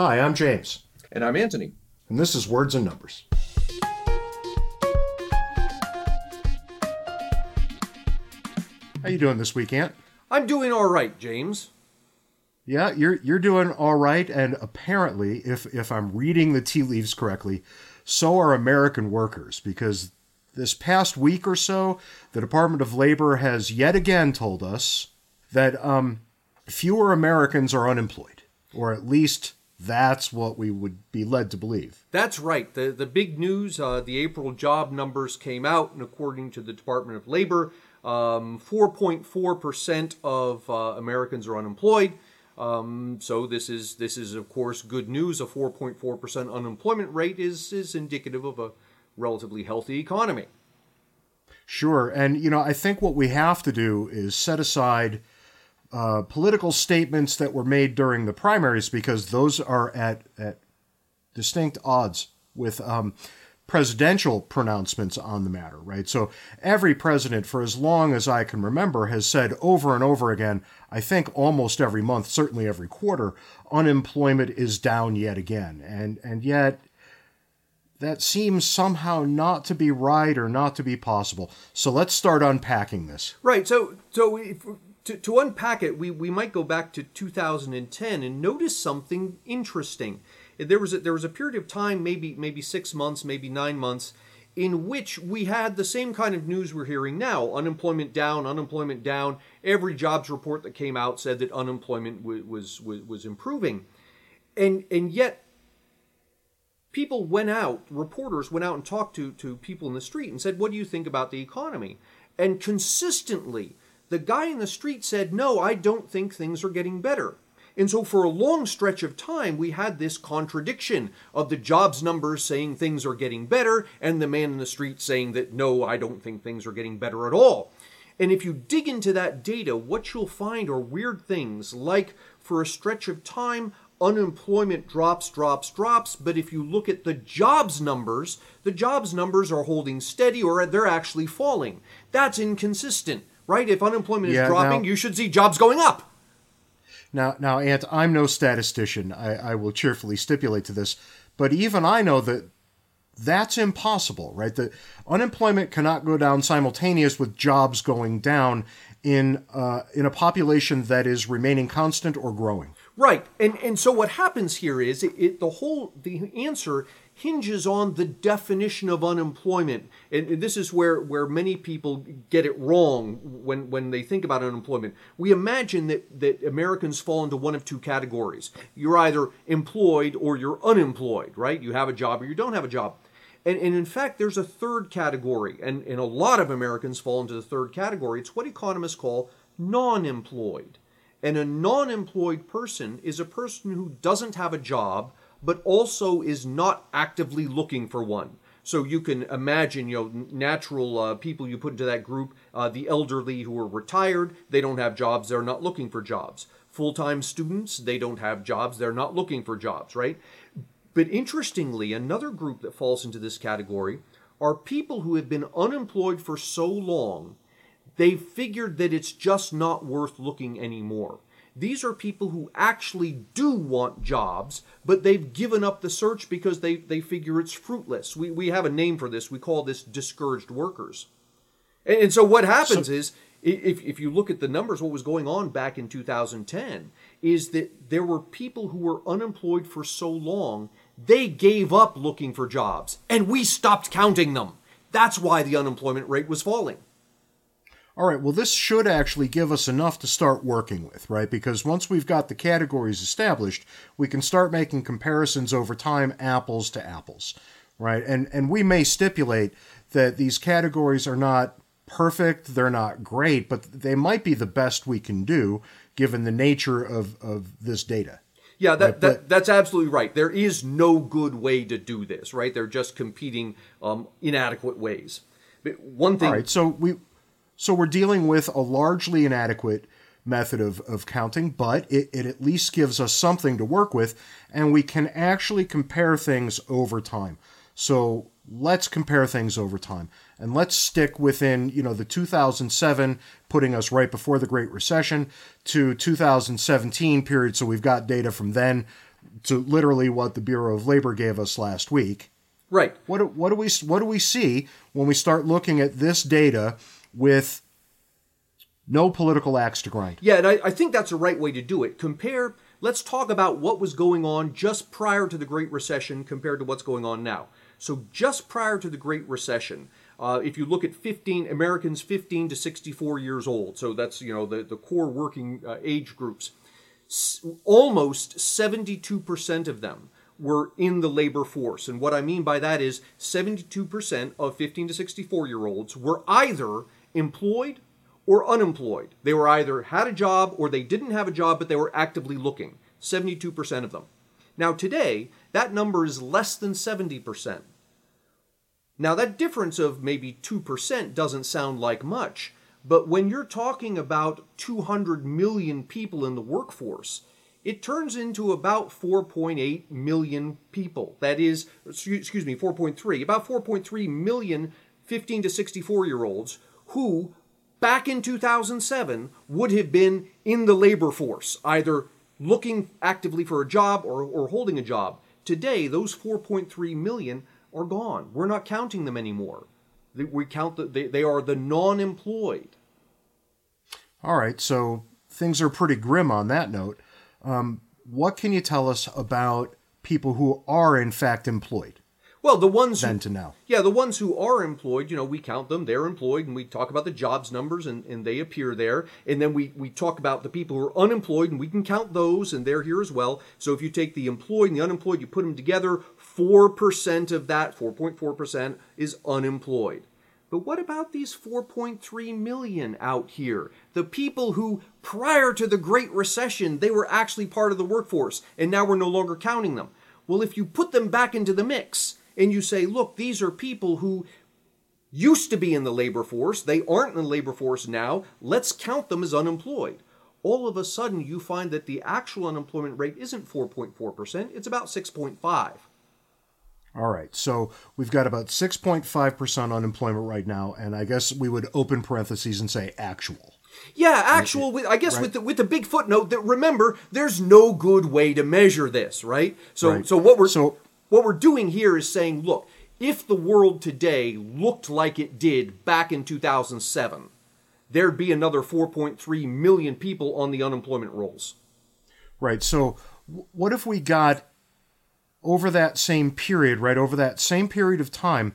Hi, I'm James. And I'm Antony. And this is Words and Numbers. How you doing this week, Ant? I'm doing all right, James. Yeah, you're you're doing all right, and apparently, if if I'm reading the tea leaves correctly, so are American workers because this past week or so, the Department of Labor has yet again told us that um, fewer Americans are unemployed, or at least that's what we would be led to believe. That's right. The the big news, uh, the April job numbers came out, and according to the Department of Labor, um, 4.4 percent of uh, Americans are unemployed. Um, so this is this is of course good news. A 4.4 percent unemployment rate is is indicative of a relatively healthy economy. Sure, and you know I think what we have to do is set aside uh, political statements that were made during the primaries because those are at at distinct odds with um, presidential pronouncements on the matter, right? So every president, for as long as I can remember, has said over and over again, I think almost every month, certainly every quarter, unemployment is down yet again. And and yet that seems somehow not to be right or not to be possible. So let's start unpacking this. Right. So so if, to, to unpack it, we, we might go back to 2010 and notice something interesting. There was a, there was a period of time, maybe maybe six months, maybe nine months, in which we had the same kind of news we're hearing now: unemployment down, unemployment down. Every jobs report that came out said that unemployment w- was, was was improving, and and yet people went out, reporters went out and talked to to people in the street and said, "What do you think about the economy?" And consistently the guy in the street said, No, I don't think things are getting better. And so, for a long stretch of time, we had this contradiction of the jobs numbers saying things are getting better, and the man in the street saying that, no, I don't think things are getting better at all. And if you dig into that data, what you'll find are weird things like, for a stretch of time, unemployment drops, drops, drops. But if you look at the jobs numbers, the jobs numbers are holding steady or they're actually falling. That's inconsistent right? If unemployment yeah, is dropping, now, you should see jobs going up. Now, now, Ant, I'm no statistician. I, I will cheerfully stipulate to this, but even I know that that's impossible, right? The unemployment cannot go down simultaneous with jobs going down in uh, in a population that is remaining constant or growing. Right, and and so what happens here is it, it, the whole the answer hinges on the definition of unemployment. And this is where, where many people get it wrong when, when they think about unemployment. We imagine that, that Americans fall into one of two categories. You're either employed or you're unemployed, right? You have a job or you don't have a job. And, and in fact, there's a third category, and, and a lot of Americans fall into the third category. It's what economists call non employed. And a non employed person is a person who doesn't have a job but also is not actively looking for one. So you can imagine, you know, natural uh, people you put into that group, uh, the elderly who are retired, they don't have jobs, they're not looking for jobs. Full time students, they don't have jobs, they're not looking for jobs, right? But interestingly, another group that falls into this category are people who have been unemployed for so long, they've figured that it's just not worth looking anymore. These are people who actually do want jobs, but they've given up the search because they, they figure it's fruitless. We, we have a name for this. We call this discouraged workers. And, and so what happens so, is, if, if you look at the numbers, what was going on back in 2010 is that there were people who were unemployed for so long, they gave up looking for jobs, and we stopped counting them. That's why the unemployment rate was falling all right, well, this should actually give us enough to start working with, right? Because once we've got the categories established, we can start making comparisons over time, apples to apples, right? And and we may stipulate that these categories are not perfect, they're not great, but they might be the best we can do given the nature of, of this data. Yeah, that, right? that that's absolutely right. There is no good way to do this, right? They're just competing um, inadequate ways. But one thing. All right, so we so we're dealing with a largely inadequate method of, of counting, but it, it at least gives us something to work with, and we can actually compare things over time. So let's compare things over time. And let's stick within, you know, the 2007, putting us right before the Great Recession, to 2017 period. So we've got data from then to literally what the Bureau of Labor gave us last week. Right. What do, what do we what do we see when we start looking at this data with no political axe to grind? Yeah, and I, I think that's the right way to do it. Compare. Let's talk about what was going on just prior to the Great Recession compared to what's going on now. So just prior to the Great Recession, uh, if you look at 15 Americans 15 to 64 years old, so that's you know the, the core working uh, age groups, s- almost 72% of them were in the labor force. And what I mean by that is 72% of 15 to 64 year olds were either employed or unemployed. They were either had a job or they didn't have a job, but they were actively looking. 72% of them. Now, today, that number is less than 70%. Now, that difference of maybe 2% doesn't sound like much, but when you're talking about 200 million people in the workforce, it turns into about 4.8 million people. That is, excuse me, 4.3, about 4.3 million 15 to 64 year olds who, back in 2007, would have been in the labor force, either looking actively for a job or, or holding a job. Today, those 4.3 million are gone. We're not counting them anymore. We count that they, they are the non employed. All right, so things are pretty grim on that note. Um, what can you tell us about people who are in fact employed? Well, the ones then who, to now. Yeah, the ones who are employed, you know, we count them, they're employed, and we talk about the jobs numbers and, and they appear there. And then we, we talk about the people who are unemployed, and we can count those, and they're here as well. So if you take the employed and the unemployed, you put them together, 4% of that, 4.4%, is unemployed. But what about these 4.3 million out here? The people who, prior to the Great Recession, they were actually part of the workforce, and now we're no longer counting them. Well, if you put them back into the mix and you say, look, these are people who used to be in the labor force, they aren't in the labor force now, let's count them as unemployed. All of a sudden, you find that the actual unemployment rate isn't 4.4%, it's about 6.5. All right, so we've got about 6.5% unemployment right now, and I guess we would open parentheses and say actual. Yeah, actual. With, I guess right. with the, with the big footnote that remember, there's no good way to measure this, right? So right. so what we're so what we're doing here is saying, look, if the world today looked like it did back in 2007, there'd be another 4.3 million people on the unemployment rolls. Right. So what if we got over that same period, right, over that same period of time,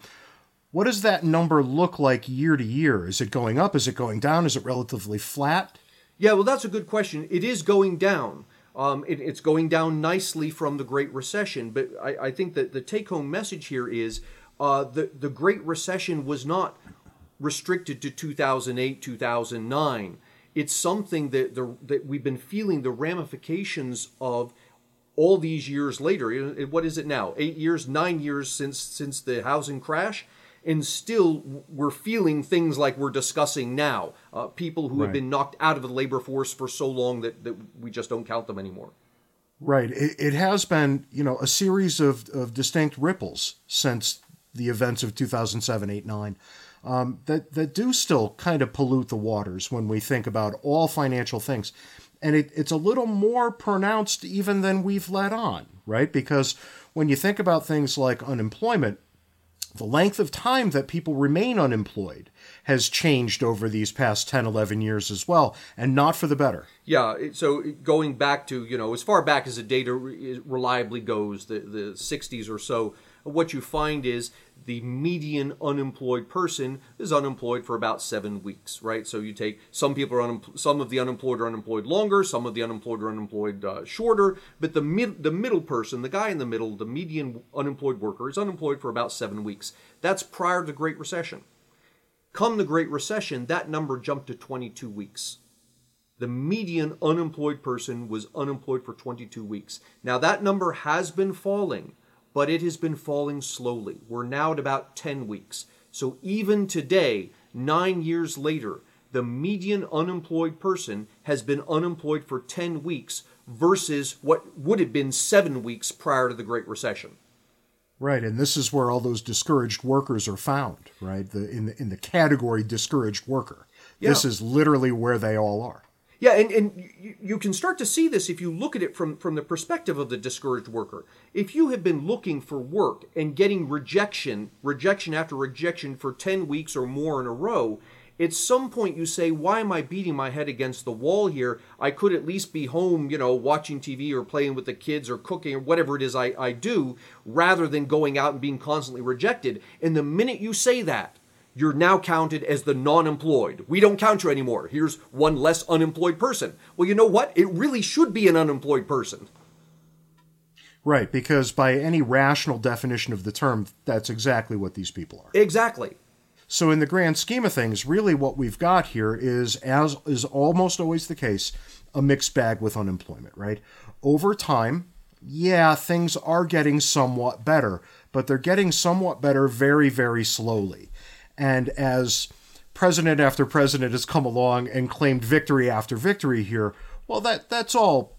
what does that number look like year to year? Is it going up? Is it going down? Is it relatively flat? Yeah, well, that's a good question. It is going down. Um, it, it's going down nicely from the Great Recession, but I, I think that the take home message here is uh, the, the Great Recession was not restricted to 2008, 2009. It's something that, the, that we've been feeling the ramifications of all these years later. What is it now? Eight years, nine years since since the housing crash, and still we're feeling things like we're discussing now. Uh, people who right. have been knocked out of the labor force for so long that, that we just don't count them anymore. Right. It, it has been, you know, a series of, of distinct ripples since the events of 2007, 8, 9. Um, that, that do still kind of pollute the waters when we think about all financial things and it, it's a little more pronounced even than we've let on, right? Because when you think about things like unemployment, the length of time that people remain unemployed has changed over these past 10, 11 years as well, and not for the better. Yeah, so going back to, you know, as far back as the data reliably goes, the, the 60s or so, what you find is the median unemployed person is unemployed for about seven weeks, right? So you take some people are unemployed, some of the unemployed are unemployed longer, some of the unemployed are unemployed uh, shorter, but the mid, the middle person, the guy in the middle, the median unemployed worker is unemployed for about seven weeks. That's prior to the Great Recession. Come the Great Recession, that number jumped to 22 weeks. The median unemployed person was unemployed for 22 weeks. Now that number has been falling but it has been falling slowly. We're now at about 10 weeks. So even today, nine years later, the median unemployed person has been unemployed for 10 weeks versus what would have been seven weeks prior to the Great Recession. Right, and this is where all those discouraged workers are found, right? The in the in the category discouraged worker. Yeah. This is literally where they all are. Yeah, and, and you, can start to see this if you look at it from, from the perspective of the discouraged worker. If you have been looking for work and getting rejection, rejection after rejection for 10 weeks or more in a row, at some point you say, Why am I beating my head against the wall here? I could at least be home, you know, watching TV or playing with the kids or cooking or whatever it is I, I do, rather than going out and being constantly rejected. And the minute you say that, you're now counted as the non employed. We don't count you anymore. Here's one less unemployed person. Well, you know what? It really should be an unemployed person. Right, because by any rational definition of the term, that's exactly what these people are. Exactly. So, in the grand scheme of things, really what we've got here is, as is almost always the case, a mixed bag with unemployment, right? Over time, yeah, things are getting somewhat better, but they're getting somewhat better very, very slowly. And as president after president has come along and claimed victory after victory here, well, that that's all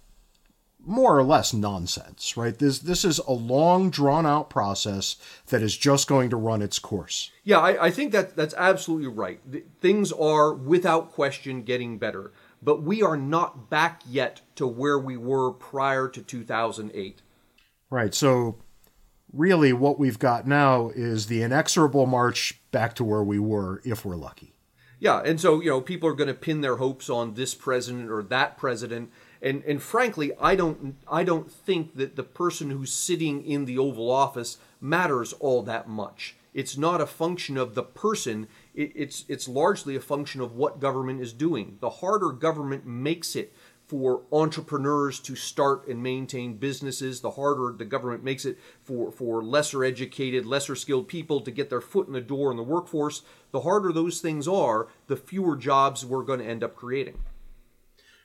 more or less nonsense, right? This this is a long, drawn out process that is just going to run its course. Yeah, I, I think that that's absolutely right. Things are without question getting better, but we are not back yet to where we were prior to 2008. Right. So really what we've got now is the inexorable march back to where we were if we're lucky. Yeah, and so, you know, people are going to pin their hopes on this president or that president. And and frankly, I don't I don't think that the person who's sitting in the Oval Office matters all that much. It's not a function of the person. It, it's it's largely a function of what government is doing. The harder government makes it for entrepreneurs to start and maintain businesses, the harder the government makes it for, for lesser educated, lesser skilled people to get their foot in the door in the workforce, the harder those things are, the fewer jobs we're going to end up creating.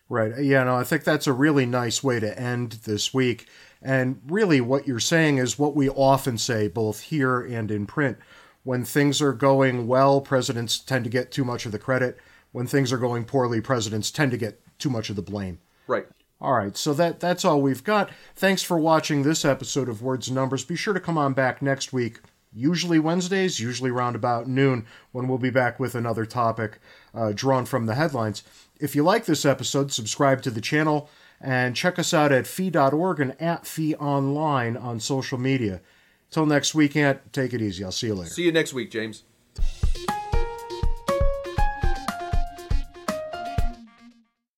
Right. Yeah, no, I think that's a really nice way to end this week. And really, what you're saying is what we often say, both here and in print. When things are going well, presidents tend to get too much of the credit. When things are going poorly, presidents tend to get too much of the blame. Right. All right, so that that's all we've got. Thanks for watching this episode of Words and Numbers. Be sure to come on back next week, usually Wednesdays, usually around about noon, when we'll be back with another topic uh, drawn from the headlines. If you like this episode, subscribe to the channel and check us out at fee.org and at fee online on social media. Till next weekend, take it easy. I'll see you later. See you next week, James.